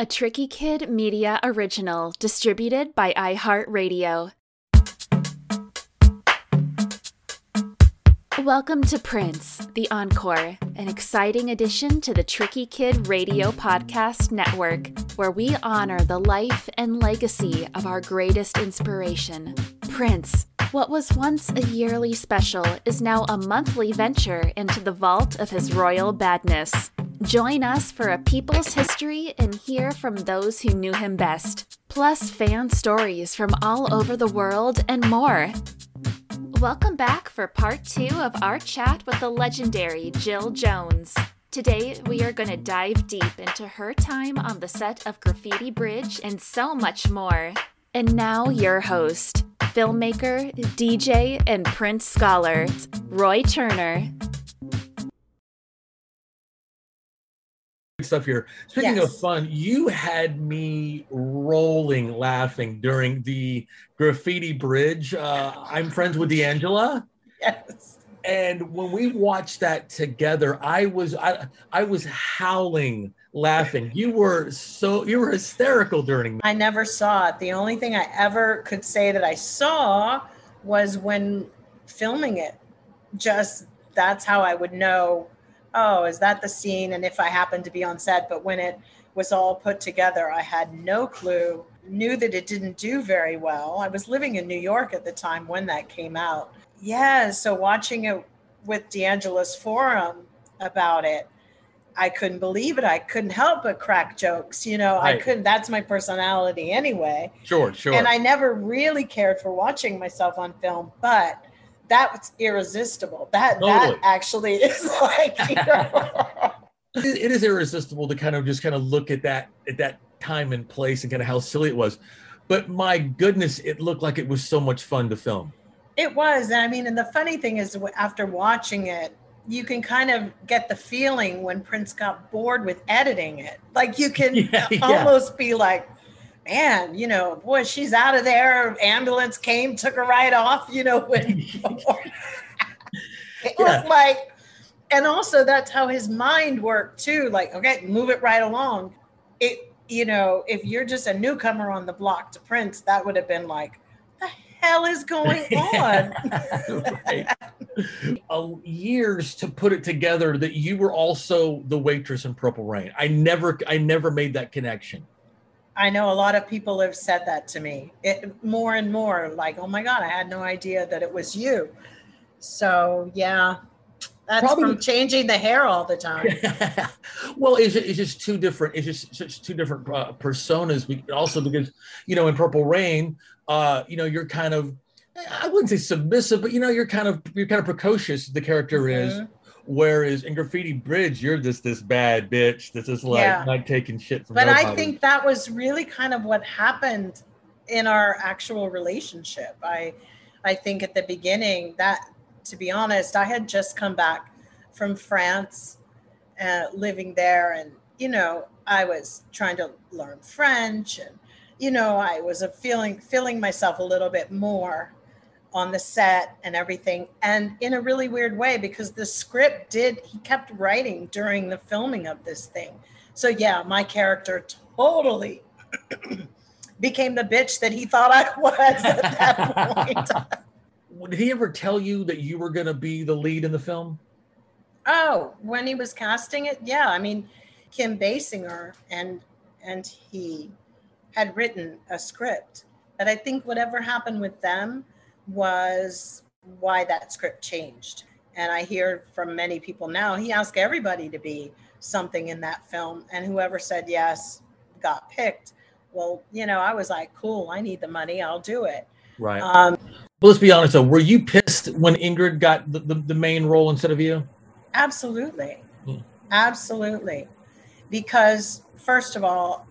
a Tricky Kid Media original distributed by iHeartRadio. Welcome to Prince, the Encore, an exciting addition to the Tricky Kid Radio Podcast Network, where we honor the life and legacy of our greatest inspiration, Prince. What was once a yearly special is now a monthly venture into the vault of his royal badness. Join us for a people's history and hear from those who knew him best, plus fan stories from all over the world and more. Welcome back for part two of our chat with the legendary Jill Jones. Today, we are going to dive deep into her time on the set of Graffiti Bridge and so much more. And now, your host, filmmaker, DJ, and Prince scholar, Roy Turner. Stuff here. Speaking yes. of fun, you had me rolling laughing during the graffiti bridge. Uh, I'm friends with D'Angela. Yes. And when we watched that together, I was I, I was howling laughing. You were so you were hysterical during that. I never saw it. The only thing I ever could say that I saw was when filming it. Just that's how I would know oh, is that the scene? And if I happened to be on set, but when it was all put together, I had no clue, knew that it didn't do very well. I was living in New York at the time when that came out. Yeah, so watching it with D'Angela's forum about it, I couldn't believe it. I couldn't help but crack jokes. You know, right. I couldn't, that's my personality anyway. Sure, sure. And I never really cared for watching myself on film, but that's irresistible. That totally. that actually is like you know. it is irresistible to kind of just kind of look at that at that time and place and kind of how silly it was. But my goodness, it looked like it was so much fun to film. It was. I mean, and the funny thing is, after watching it, you can kind of get the feeling when Prince got bored with editing it. Like you can yeah, almost yeah. be like, man, you know, boy, she's out of there. Ambulance came, took her right off, you know, when it was like, and also that's how his mind worked too. Like, okay, move it right along. It, you know, if you're just a newcomer on the block to Prince, that would have been like, the hell is going on? uh, years to put it together that you were also the waitress in Purple Rain. I never, I never made that connection. I know a lot of people have said that to me it, more and more like, oh my God, I had no idea that it was you. So, yeah, that's Probably, from changing the hair all the time. well, it's, it's just two different, it's just such two different uh, personas. Also, because, you know, in Purple Rain, uh, you know, you're kind of, I wouldn't say submissive, but you know, you're kind of, you're kind of precocious, the character mm-hmm. is Whereas in Graffiti Bridge, you're just this bad bitch that's just like yeah. not taking shit from. But nobody. I think that was really kind of what happened in our actual relationship. I, I think at the beginning that, to be honest, I had just come back from France, uh, living there, and you know I was trying to learn French, and you know I was a feeling feeling myself a little bit more on the set and everything and in a really weird way because the script did he kept writing during the filming of this thing. So yeah my character totally became the bitch that he thought i was at that point. Did he ever tell you that you were going to be the lead in the film? Oh when he was casting it? Yeah i mean kim basinger and and he had written a script but i think whatever happened with them was why that script changed. And I hear from many people now, he asked everybody to be something in that film. And whoever said yes got picked. Well, you know, I was like, cool, I need the money, I'll do it. Right. Um, but let's be honest though, were you pissed when Ingrid got the, the, the main role instead of you? Absolutely. Hmm. Absolutely. Because, first of all,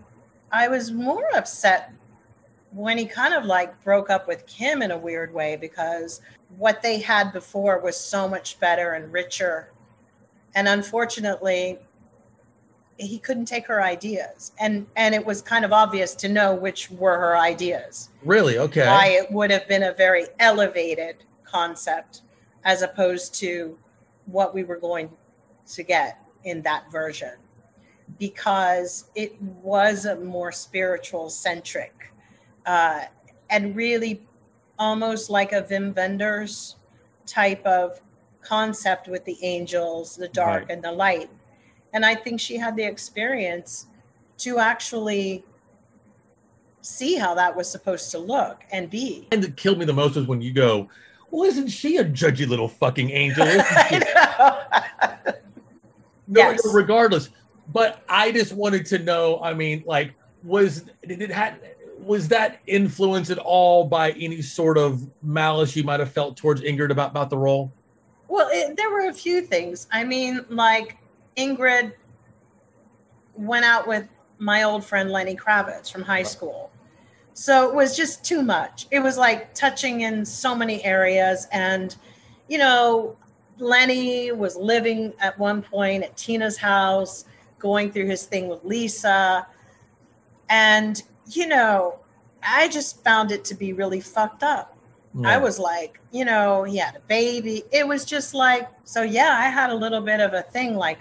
I was more upset when he kind of like broke up with Kim in a weird way because what they had before was so much better and richer. And unfortunately, he couldn't take her ideas. And and it was kind of obvious to know which were her ideas. Really? Okay. Why it would have been a very elevated concept as opposed to what we were going to get in that version. because it was a more spiritual centric uh, and really almost like a Wim Wenders type of concept with the angels, the dark right. and the light. And I think she had the experience to actually see how that was supposed to look and be. And that killed me the most was when you go, Well, isn't she a judgy little fucking angel? no, yes. regardless. But I just wanted to know, I mean, like, was did it had was that influenced at all by any sort of malice you might have felt towards Ingrid about, about the role? Well, it, there were a few things. I mean, like Ingrid went out with my old friend Lenny Kravitz from high school. So it was just too much. It was like touching in so many areas. And, you know, Lenny was living at one point at Tina's house, going through his thing with Lisa. And, you know, I just found it to be really fucked up. Yeah. I was like, you know, he had a baby. It was just like, so yeah, I had a little bit of a thing like,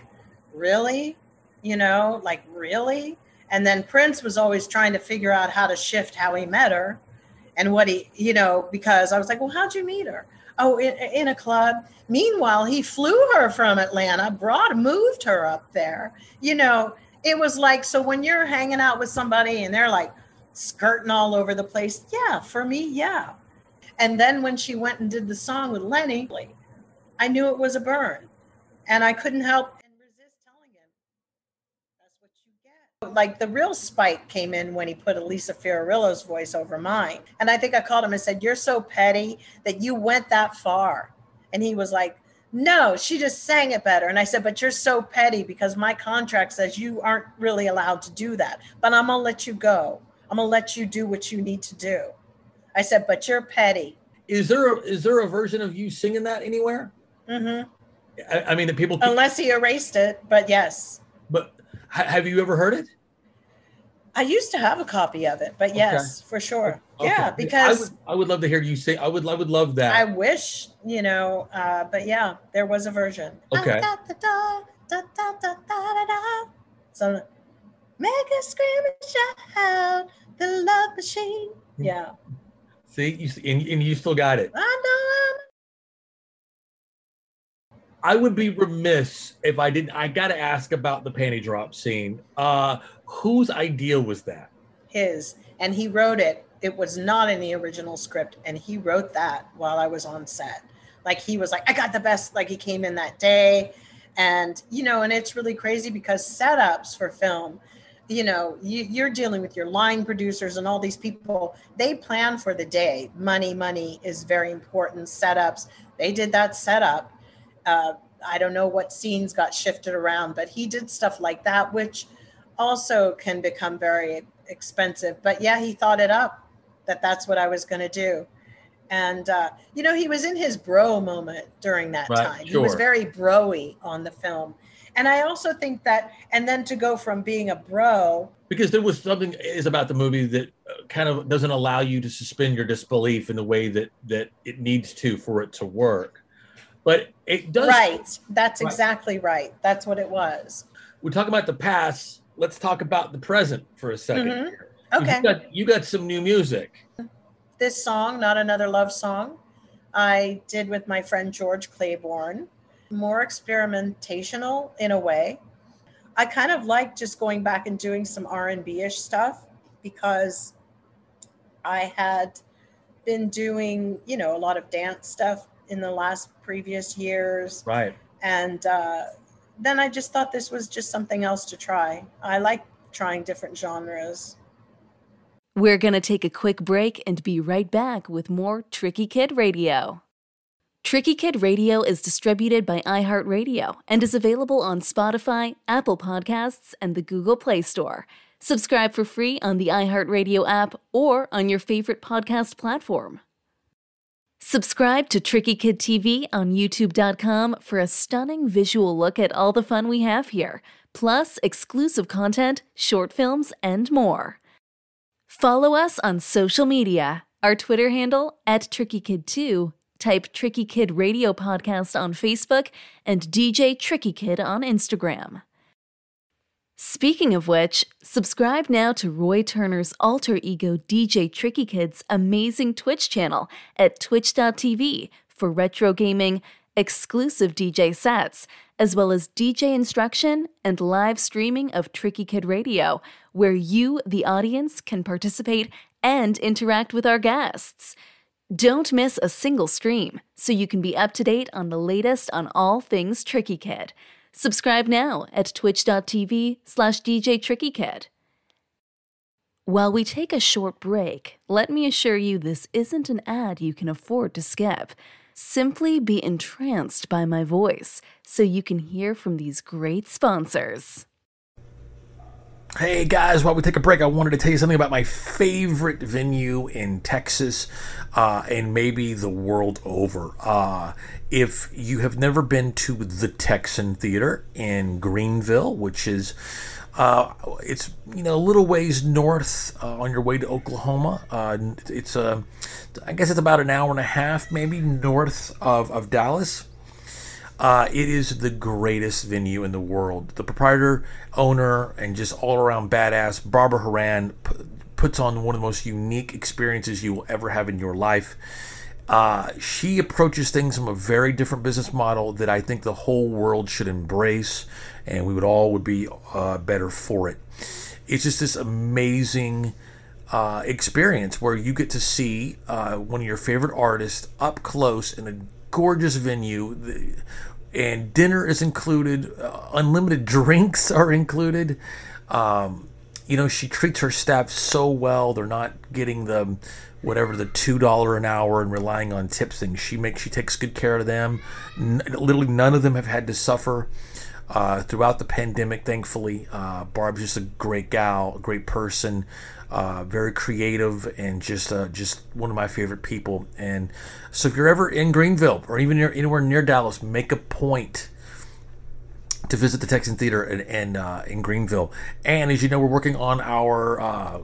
really? You know, like, really? And then Prince was always trying to figure out how to shift how he met her and what he, you know, because I was like, well, how'd you meet her? Oh, in, in a club. Meanwhile, he flew her from Atlanta, brought, moved her up there. You know, it was like, so when you're hanging out with somebody and they're like skirting all over the place, yeah, for me, yeah. And then when she went and did the song with Lenny, I knew it was a burn. And I couldn't help and resist telling him that's what you get. Like the real spike came in when he put Elisa Fiorillo's voice over mine. And I think I called him and said, You're so petty that you went that far. And he was like, No, she just sang it better. And I said, But you're so petty because my contract says you aren't really allowed to do that. But I'm going to let you go. I'm going to let you do what you need to do. I said, But you're petty. Is there a, is there a version of you singing that anywhere? Mm-hmm. I, I mean, the people. Unless he erased it, but yes. But have you ever heard it? I used to have a copy of it, but yes, okay. for sure. Okay. Yeah, because I would, I would love to hear you say. I would. I would love that. I wish you know, uh, but yeah, there was a version. Okay. So, make a scream and shout, the love machine. Yeah. See, you and, and you still got it. I know. I'm I would be remiss if I didn't. I got to ask about the panty drop scene. Uh, whose idea was that? His, and he wrote it. It was not in the original script, and he wrote that while I was on set. Like he was like, I got the best. Like he came in that day, and you know, and it's really crazy because setups for film you know you, you're dealing with your line producers and all these people they plan for the day money money is very important setups they did that setup uh, I don't know what scenes got shifted around, but he did stuff like that, which also can become very expensive. But yeah, he thought it up that that's what I was going to do. And, uh, you know, he was in his bro moment during that right, time. Sure. He was very broy on the film. And I also think that, and then to go from being a bro. Because there was something is about the movie that uh, kind of doesn't allow you to suspend your disbelief in the way that that it needs to for it to work but it does. Right. That's right. exactly right. That's what it was. We're talking about the past. Let's talk about the present for a 2nd mm-hmm. Okay. You got, you got some new music. This song, Not Another Love Song, I did with my friend George Claiborne. More experimentational in a way. I kind of like just going back and doing some R&B-ish stuff because I had been doing, you know, a lot of dance stuff in the last previous years. Right. And uh, then I just thought this was just something else to try. I like trying different genres. We're going to take a quick break and be right back with more Tricky Kid Radio. Tricky Kid Radio is distributed by iHeartRadio and is available on Spotify, Apple Podcasts, and the Google Play Store. Subscribe for free on the iHeartRadio app or on your favorite podcast platform. Subscribe to Tricky Kid TV on YouTube.com for a stunning visual look at all the fun we have here, plus exclusive content, short films, and more. Follow us on social media. Our Twitter handle at Tricky Kid 2 type Tricky Kid Radio Podcast on Facebook, and DJ Tricky Kid on Instagram. Speaking of which, subscribe now to Roy Turner's alter ego DJ Tricky Kid's amazing Twitch channel at twitch.tv for retro gaming, exclusive DJ sets, as well as DJ instruction and live streaming of Tricky Kid Radio, where you, the audience, can participate and interact with our guests. Don't miss a single stream so you can be up to date on the latest on all things Tricky Kid. Subscribe now at twitch.tv slash DJ Tricky Kid. While we take a short break, let me assure you this isn't an ad you can afford to skip. Simply be entranced by my voice so you can hear from these great sponsors. Hey guys, while we take a break, I wanted to tell you something about my favorite venue in Texas uh, and maybe the world over. Uh, if you have never been to the Texan Theater in Greenville, which is uh, it's you know a little ways north uh, on your way to Oklahoma. Uh, it's uh, I guess it's about an hour and a half, maybe north of, of Dallas. Uh, it is the greatest venue in the world. The proprietor, owner, and just all around badass, Barbara Horan, p- puts on one of the most unique experiences you will ever have in your life. Uh, she approaches things from a very different business model that I think the whole world should embrace, and we would all would be uh, better for it. It's just this amazing uh, experience where you get to see uh, one of your favorite artists up close in a gorgeous venue, and dinner is included. Uh, unlimited drinks are included. Um, you know, she treats her staff so well. They're not getting the whatever the two dollar an hour and relying on tips things. She makes she takes good care of them. N- literally, none of them have had to suffer. Uh, throughout the pandemic, thankfully, uh, Barb's just a great gal, a great person, uh, very creative, and just uh, just one of my favorite people. And so, if you're ever in Greenville or even near, anywhere near Dallas, make a point to visit the Texan Theater in in, uh, in Greenville. And as you know, we're working on our uh,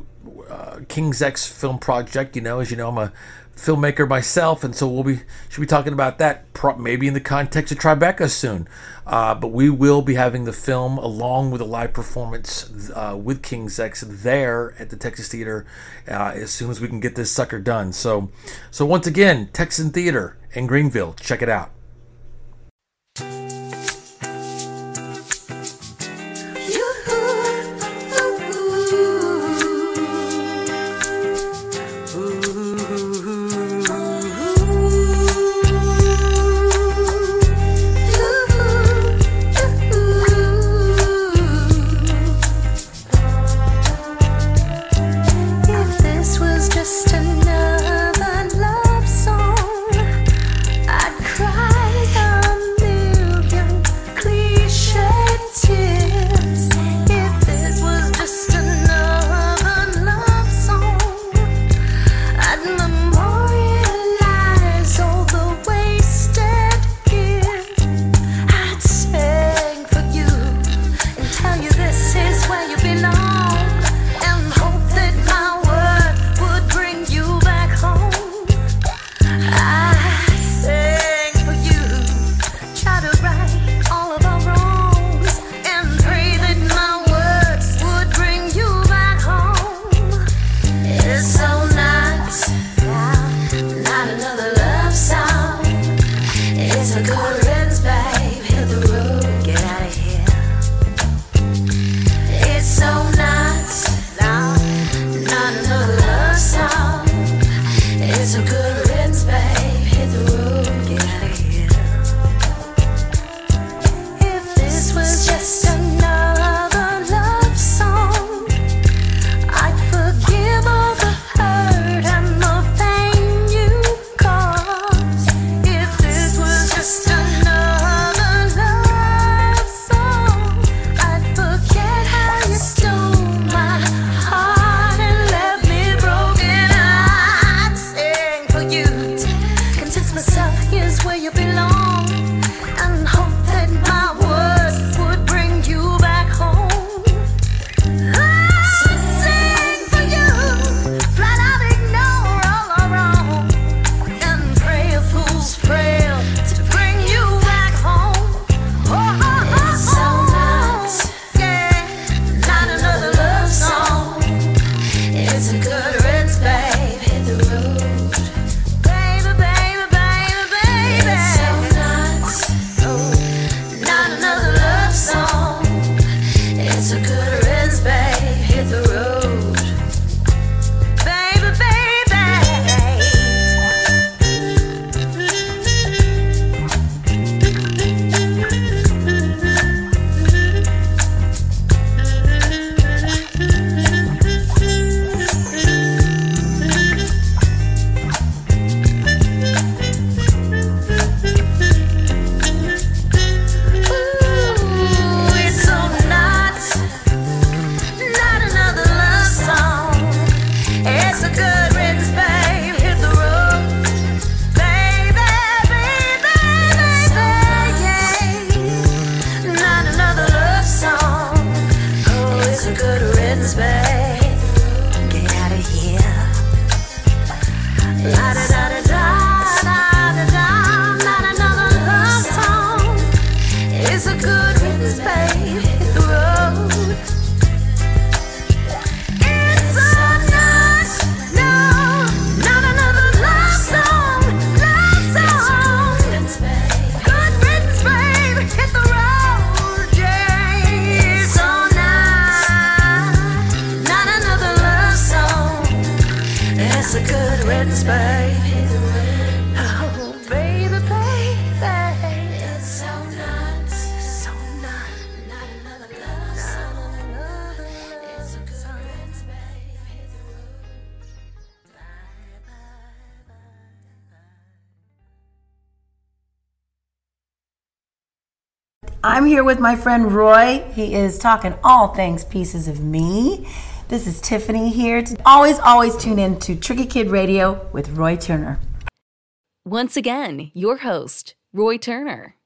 King's X film project. You know, as you know, I'm a filmmaker myself, and so we'll be should be talking about that pro- maybe in the context of Tribeca soon. Uh, but we will be having the film along with a live performance uh, with King's X there at the Texan Theater uh, as soon as we can get this sucker done. So, so once again, Texan Theater in Greenville, check it out. I'm here with my friend Roy. He is talking all things pieces of me. This is Tiffany here. To always, always tune in to Tricky Kid Radio with Roy Turner. Once again, your host, Roy Turner.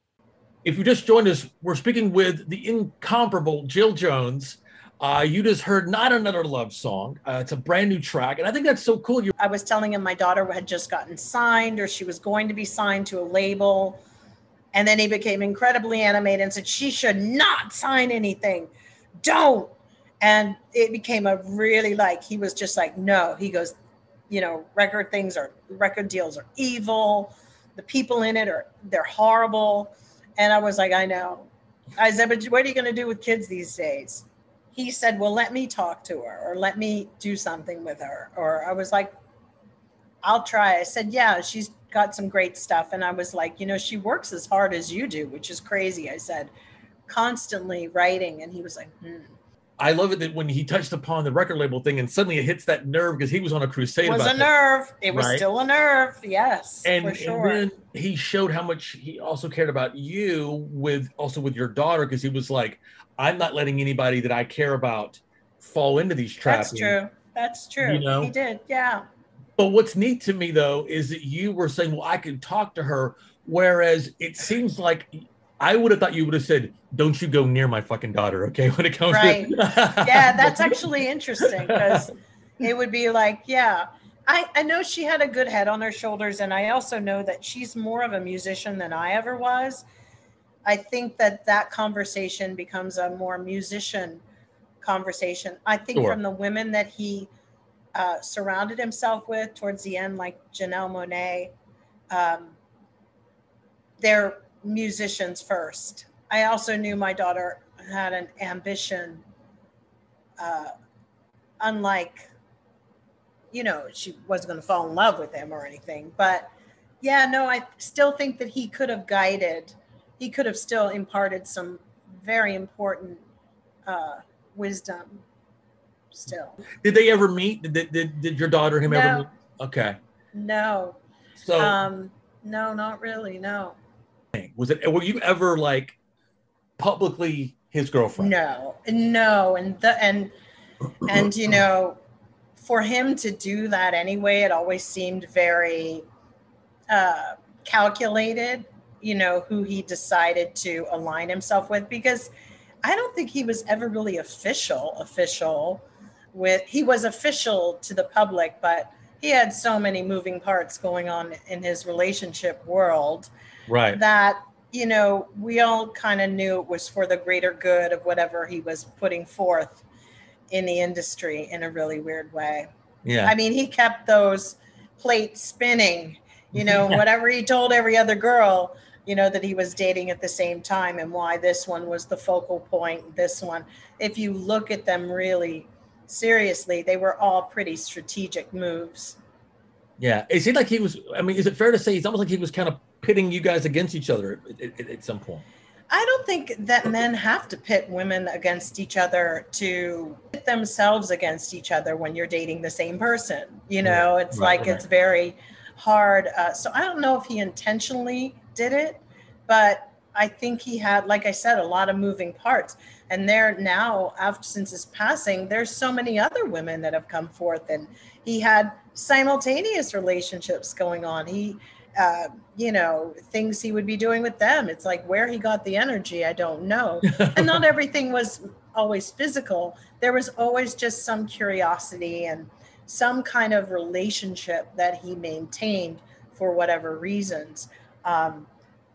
If you just joined us, we're speaking with the incomparable Jill Jones. Uh, you just heard Not Another Love Song. Uh, it's a brand new track. And I think that's so cool. You- I was telling him my daughter had just gotten signed or she was going to be signed to a label. And then he became incredibly animated and said, She should not sign anything. Don't. And it became a really like, he was just like, No. He goes, You know, record things are, record deals are evil. The people in it are, they're horrible. And I was like, I know. I said, But what are you going to do with kids these days? He said, Well, let me talk to her or let me do something with her. Or I was like, I'll try. I said, Yeah, she's got some great stuff. And I was like, you know, she works as hard as you do, which is crazy. I said, constantly writing. And he was like, hmm. I love it that when he touched upon the record label thing and suddenly it hits that nerve because he was on a crusade. It was a that. nerve. It was Right. still a nerve. Yes, And, for sure. and then he showed how much he also cared about you with also with your daughter because he was like, I'm not letting anybody that I care about fall into these traps. That's true. That's true. You know? He did. Yeah. But what's neat to me though is that you were saying, "Well, I can talk to her," whereas it seems like I would have thought you would have said, "Don't you go near my fucking daughter," okay? When it comes Right. to Yeah, that's actually interesting because it would be like, yeah. I, I know she had a good head on her shoulders, and I also know that she's more of a musician than I ever was. I think that that conversation becomes a more musician conversation. I think Sure. from the women that he uh, surrounded himself with towards the end, like Janelle Monáe, um, they're musicians first. I also knew my daughter had an ambition, uh, unlike, you know, she wasn't going to fall in love with him or anything. But yeah, no, I still think that he could have guided, he could have still imparted some very important uh, wisdom still. Did they ever meet? Did, did, did, your daughter him ever meet? Okay. No, So um, no, not really. No, was it were you ever like publicly his girlfriend? no, no. And the, and, and, you know, for him to do that anyway, it always seemed very uh, calculated, you know, who he decided to align himself with, because I don't think he was ever really official, official with, he was official to the public, but he had so many moving parts going on in his relationship world Right. that you know we all kind of knew it was for the greater good of whatever he was putting forth in the industry in a really weird way Yeah. i mean he kept those plates spinning you know whatever he told every other girl you know that he was dating at the same time and why this one was the focal point this one if you look at them really seriously they were all pretty strategic moves yeah. It seemed like he was. I mean, is it fair to say it's almost like he was kind of pitting you guys against each other at, at, at some point? I don't think that men have to pit women against each other to pit themselves against each other when you're dating the same person. You know, it's right, like right. it's very hard. Uh, so I don't know if he intentionally did it, but I think he had, like I said, a lot of moving parts. And there now, after since his passing, there's so many other women that have come forth, and he had simultaneous relationships going on. He uh, you know, things he would be doing with them. It's like where he got the energy, I don't know. and not everything was always physical. There was always just some curiosity and some kind of relationship that he maintained for whatever reasons. Um,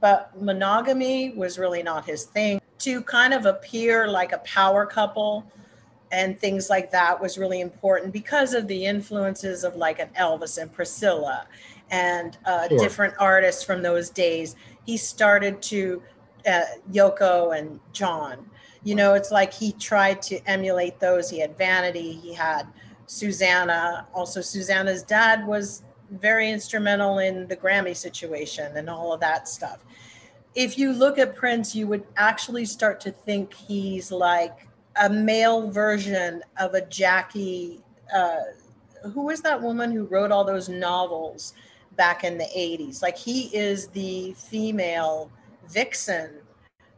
but monogamy was really not his thing. To kind of appear like a power couple and things like that was really important because of the influences of like an Elvis and Priscilla and uh, sure. different artists from those days. He started to uh, Yoko and John. You know, it's like he tried to emulate those. He had Vanity. He had Susanna. Also, Susanna's dad was very instrumental in the Grammy situation and all of that stuff. If you look at Prince, you would actually start to think he's like a male version of a Jackie. Uh, who was that woman who wrote all those novels back in the 80s? Like he is the female vixen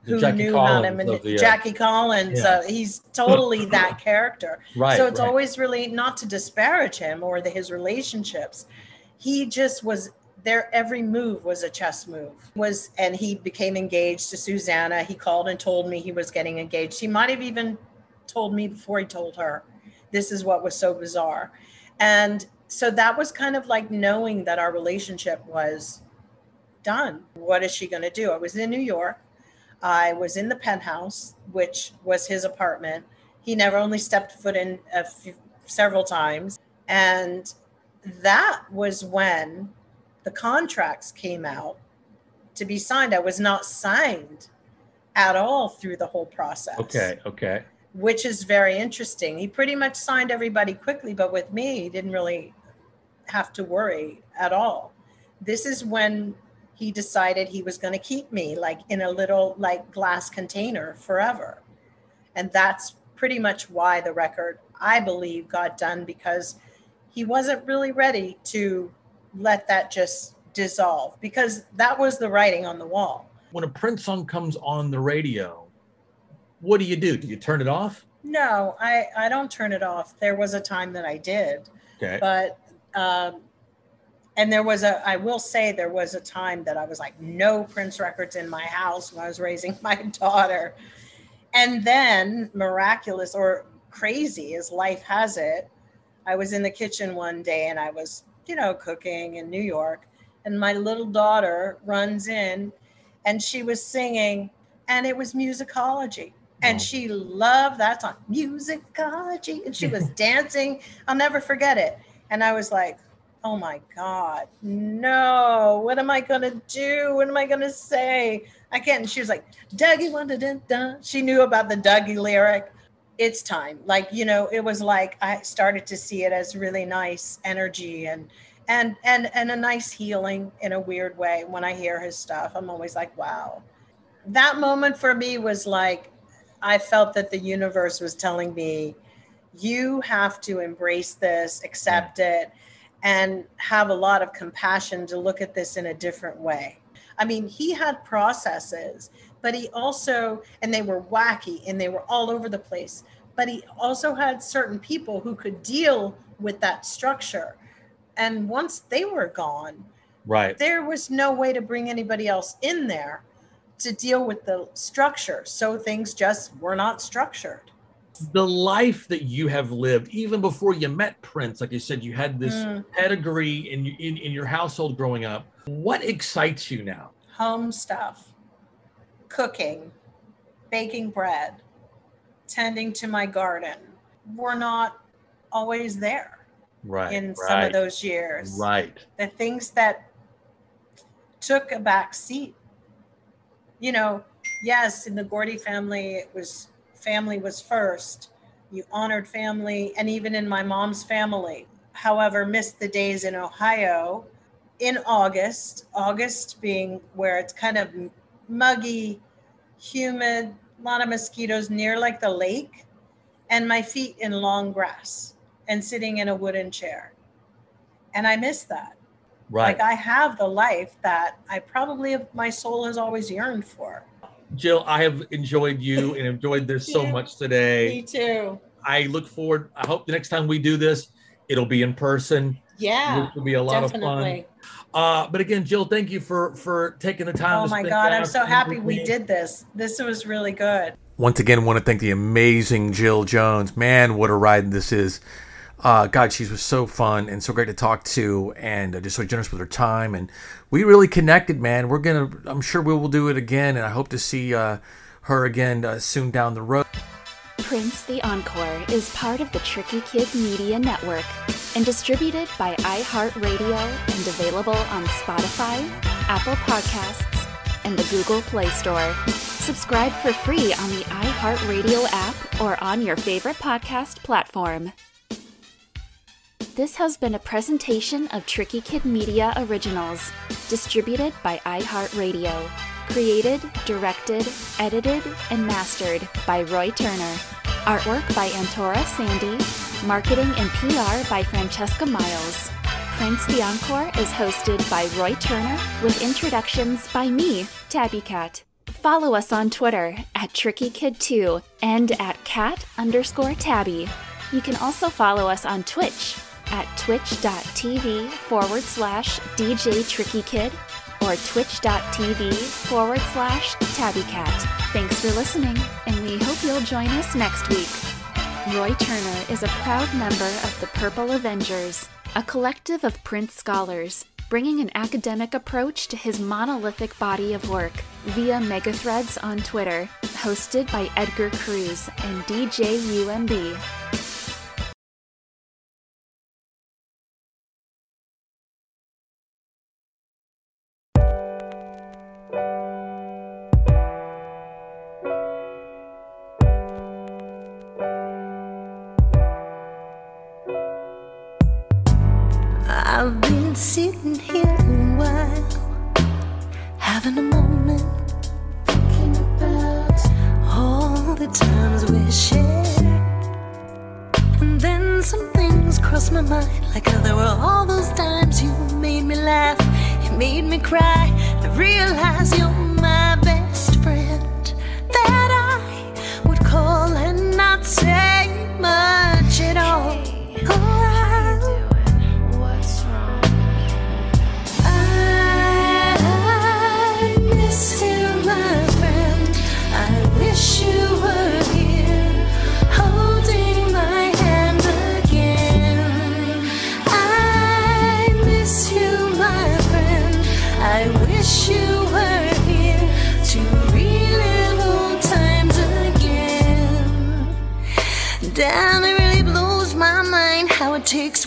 who Jackie knew Collins how to manipulate the, uh, Jackie Collins. Yeah. Uh, he's totally that character. Right. So it's right. always really not to disparage him or the, his relationships. He just was their every move was a chess move. Was and he became engaged to Susanna. He called and told me he was getting engaged. He might have even told me before he told her. This is what was so bizarre. And so that was kind of like knowing that our relationship was done. What is she going to do? I was in New York. I was in the penthouse, which was his apartment. He never only stepped foot in few, several times. And that was when the contracts came out to be signed. I was not signed at all through the whole process. Okay, okay. Which is very interesting. He pretty much signed everybody quickly, but with me, he didn't really have to worry at all. This is when he decided he was going to keep me like in a little like glass container forever. And that's pretty much why the record, I believe, got done because he wasn't really ready to let that just dissolve because that was the writing on the wall. When a Prince song comes on the radio, what do you do? Do you turn it off? No, I, I don't turn it off. There was a time that I did. Okay. But um, and there was a i will say there was a time that i was like no prince records in my house when i was raising my daughter and then miraculous or crazy as life has it i was in the kitchen one day and i was you know cooking in new york and my little daughter runs in and she was singing and it was musicology and she loved that song musicology and she was dancing i'll never forget it and i was like oh my God, no, what am I gonna do? What am I gonna say? I can't. And she was like, Dougie, wanda dun dun. She knew about the Dougie lyric. It's time. Like, you know, it was like I started to see it as really nice energy and and and and a nice healing in a weird way. When I hear his stuff, I'm always like, wow. That moment for me was like I felt that the universe was telling me, you have to embrace this, accept it and have a lot of compassion to look at this in a different way. I mean, he had processes, but he also, and they were wacky and they were all over the place, but he also had certain people who could deal with that structure. And once they were gone, right, there was no way to bring anybody else in there to deal with the structure. So things just were not structured the life that you have lived even before you met prince like you said you had this mm. pedigree in, in in your household growing up what excites you now? Home stuff. Cooking. Baking bread. Tending to my garden. We're not always there right in right, some of those years. Right. The things that took a back seat you know yes in the gordy family it was family was first. You honored family, and even in my mom's family. However, missed the days in Ohio in August, August being where it's kind of muggy, humid, a lot of mosquitoes near like the lake, and my feet in long grass and sitting in a wooden chair. And I miss that. Right. Like I have the life that I probably my soul has always yearned for. Jill, I have enjoyed you and enjoyed this so much today. Me too. I look forward. I hope the next time we do this, it'll be in person. Yeah, it will be a lot definitely. of fun. Uh, but again, Jill, thank you for for taking the time. Oh my God, I'm so happy we did this. This was really good. Once again, want to thank the amazing Jill Jones. Man, what a ride this is. Uh, God, she was so fun and so great to talk to, and uh, just so generous with her time. And we really connected, man. We're gonna, I'm sure we will do it again, and I hope to see uh, her again uh, soon down the road. Prince the Encore is part of the Tricky Kid Media Network and distributed by iHeartRadio and available on Spotify, Apple Podcasts, and the Google Play Store. Subscribe for free on the iHeartRadio app or on your favorite podcast platform. This has been a presentation of Tricky Kid Media Originals, distributed by iHeartRadio. Created, directed, edited, and mastered by Roy Turner. Artwork by Antora Sandy. Marketing and PR by Francesca Miles. Prince the Encore is hosted by Roy Turner with introductions by me, Tabby Cat. Follow us on Twitter at TrickyKid2 and at cat underscore tabby. You can also follow us on Twitch at twitch.tv forward slash DJ or twitch.tv forward slash tabbycat. Thanks for listening, we hope you'll join us next week. Roy Turner is a proud member of the Purple Avengers, a collective of Prince scholars bringing an academic approach to his monolithic body of work via megathreads on Twitter, hosted by Edgar Cruz and DJ UMB.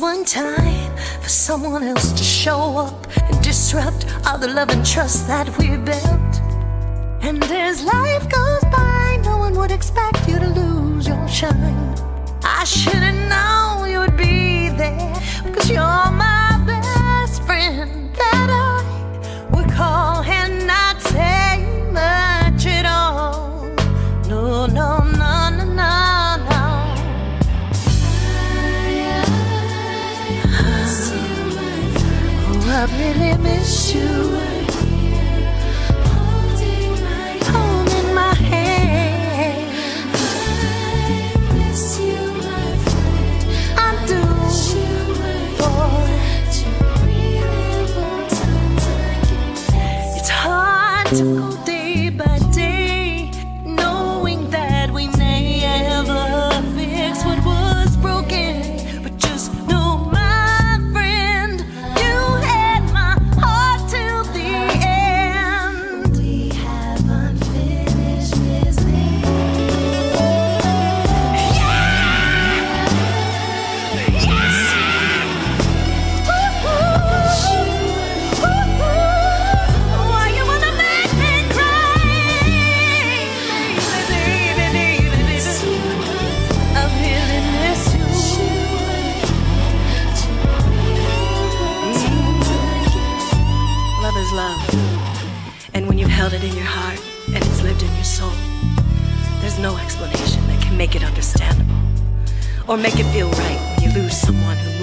One time for someone else to show up and disrupt all the love and trust that we built. And as life goes by, no one would expect you to lose your shine. I should have known you would be there because you're my I really miss you. In your heart and it's lived in your soul, there's no explanation that can make it understandable or make it feel right when you lose someone who